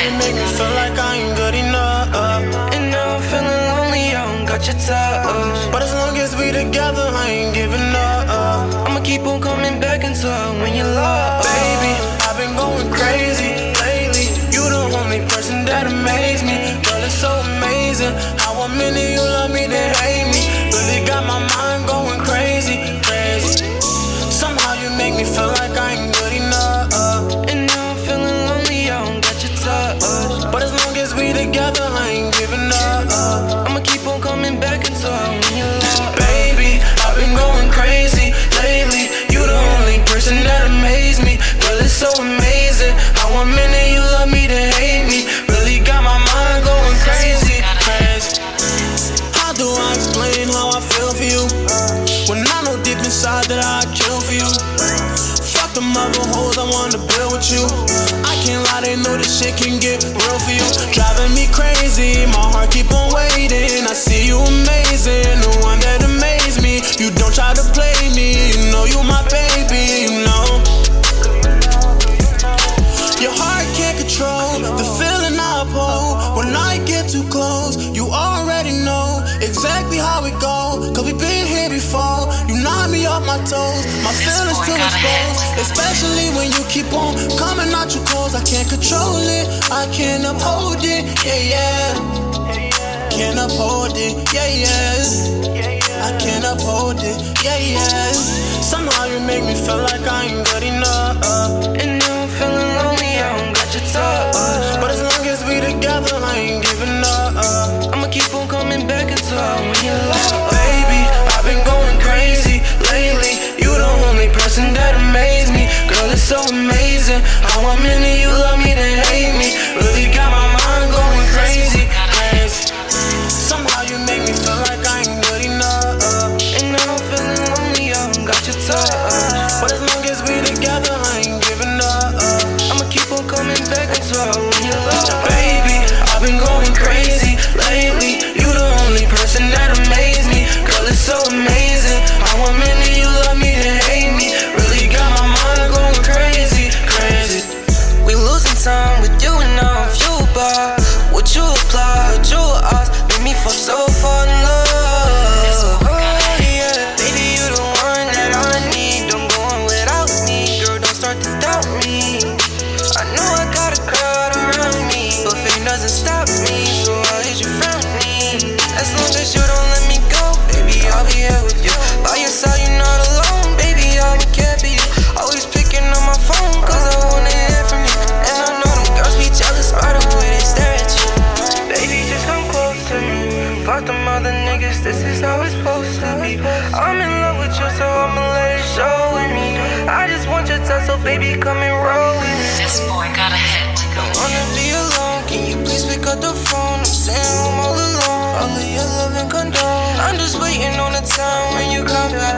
You make me feel like I ain't good enough. And now I'm feeling lonely, I don't got your touch. But as long as we together, I ain't giving up. I'ma keep on coming back until I win your love. Baby, I've been going crazy lately. You the only person that amazes me. Girl, it's so amazing how I'm you, love me, then hate me. Really got my mind going crazy, crazy. Somehow you make me feel like I ain't good. Shit can get real for you. Driving me crazy, my heart keep on waiting. Me off my toes. My feelings too exposed. Especially when you keep on coming out your clothes. I can't control it. I can't uphold it. Yeah, yeah. Can't uphold it. Yeah, yeah. I can't uphold it. Yeah, yeah. Somehow you make me feel like I ain't good enough. Love. Fuck them other niggas, this is how it's supposed to be. I'm in love with you, so I'ma let it show with me. I just want your touch, so baby, come and roll with me. This boy got a hit. Don't wanna be alone. Can you please pick up the phone? I'm staying home all alone. All of your love and condone. I'm just waiting on the time when you come back.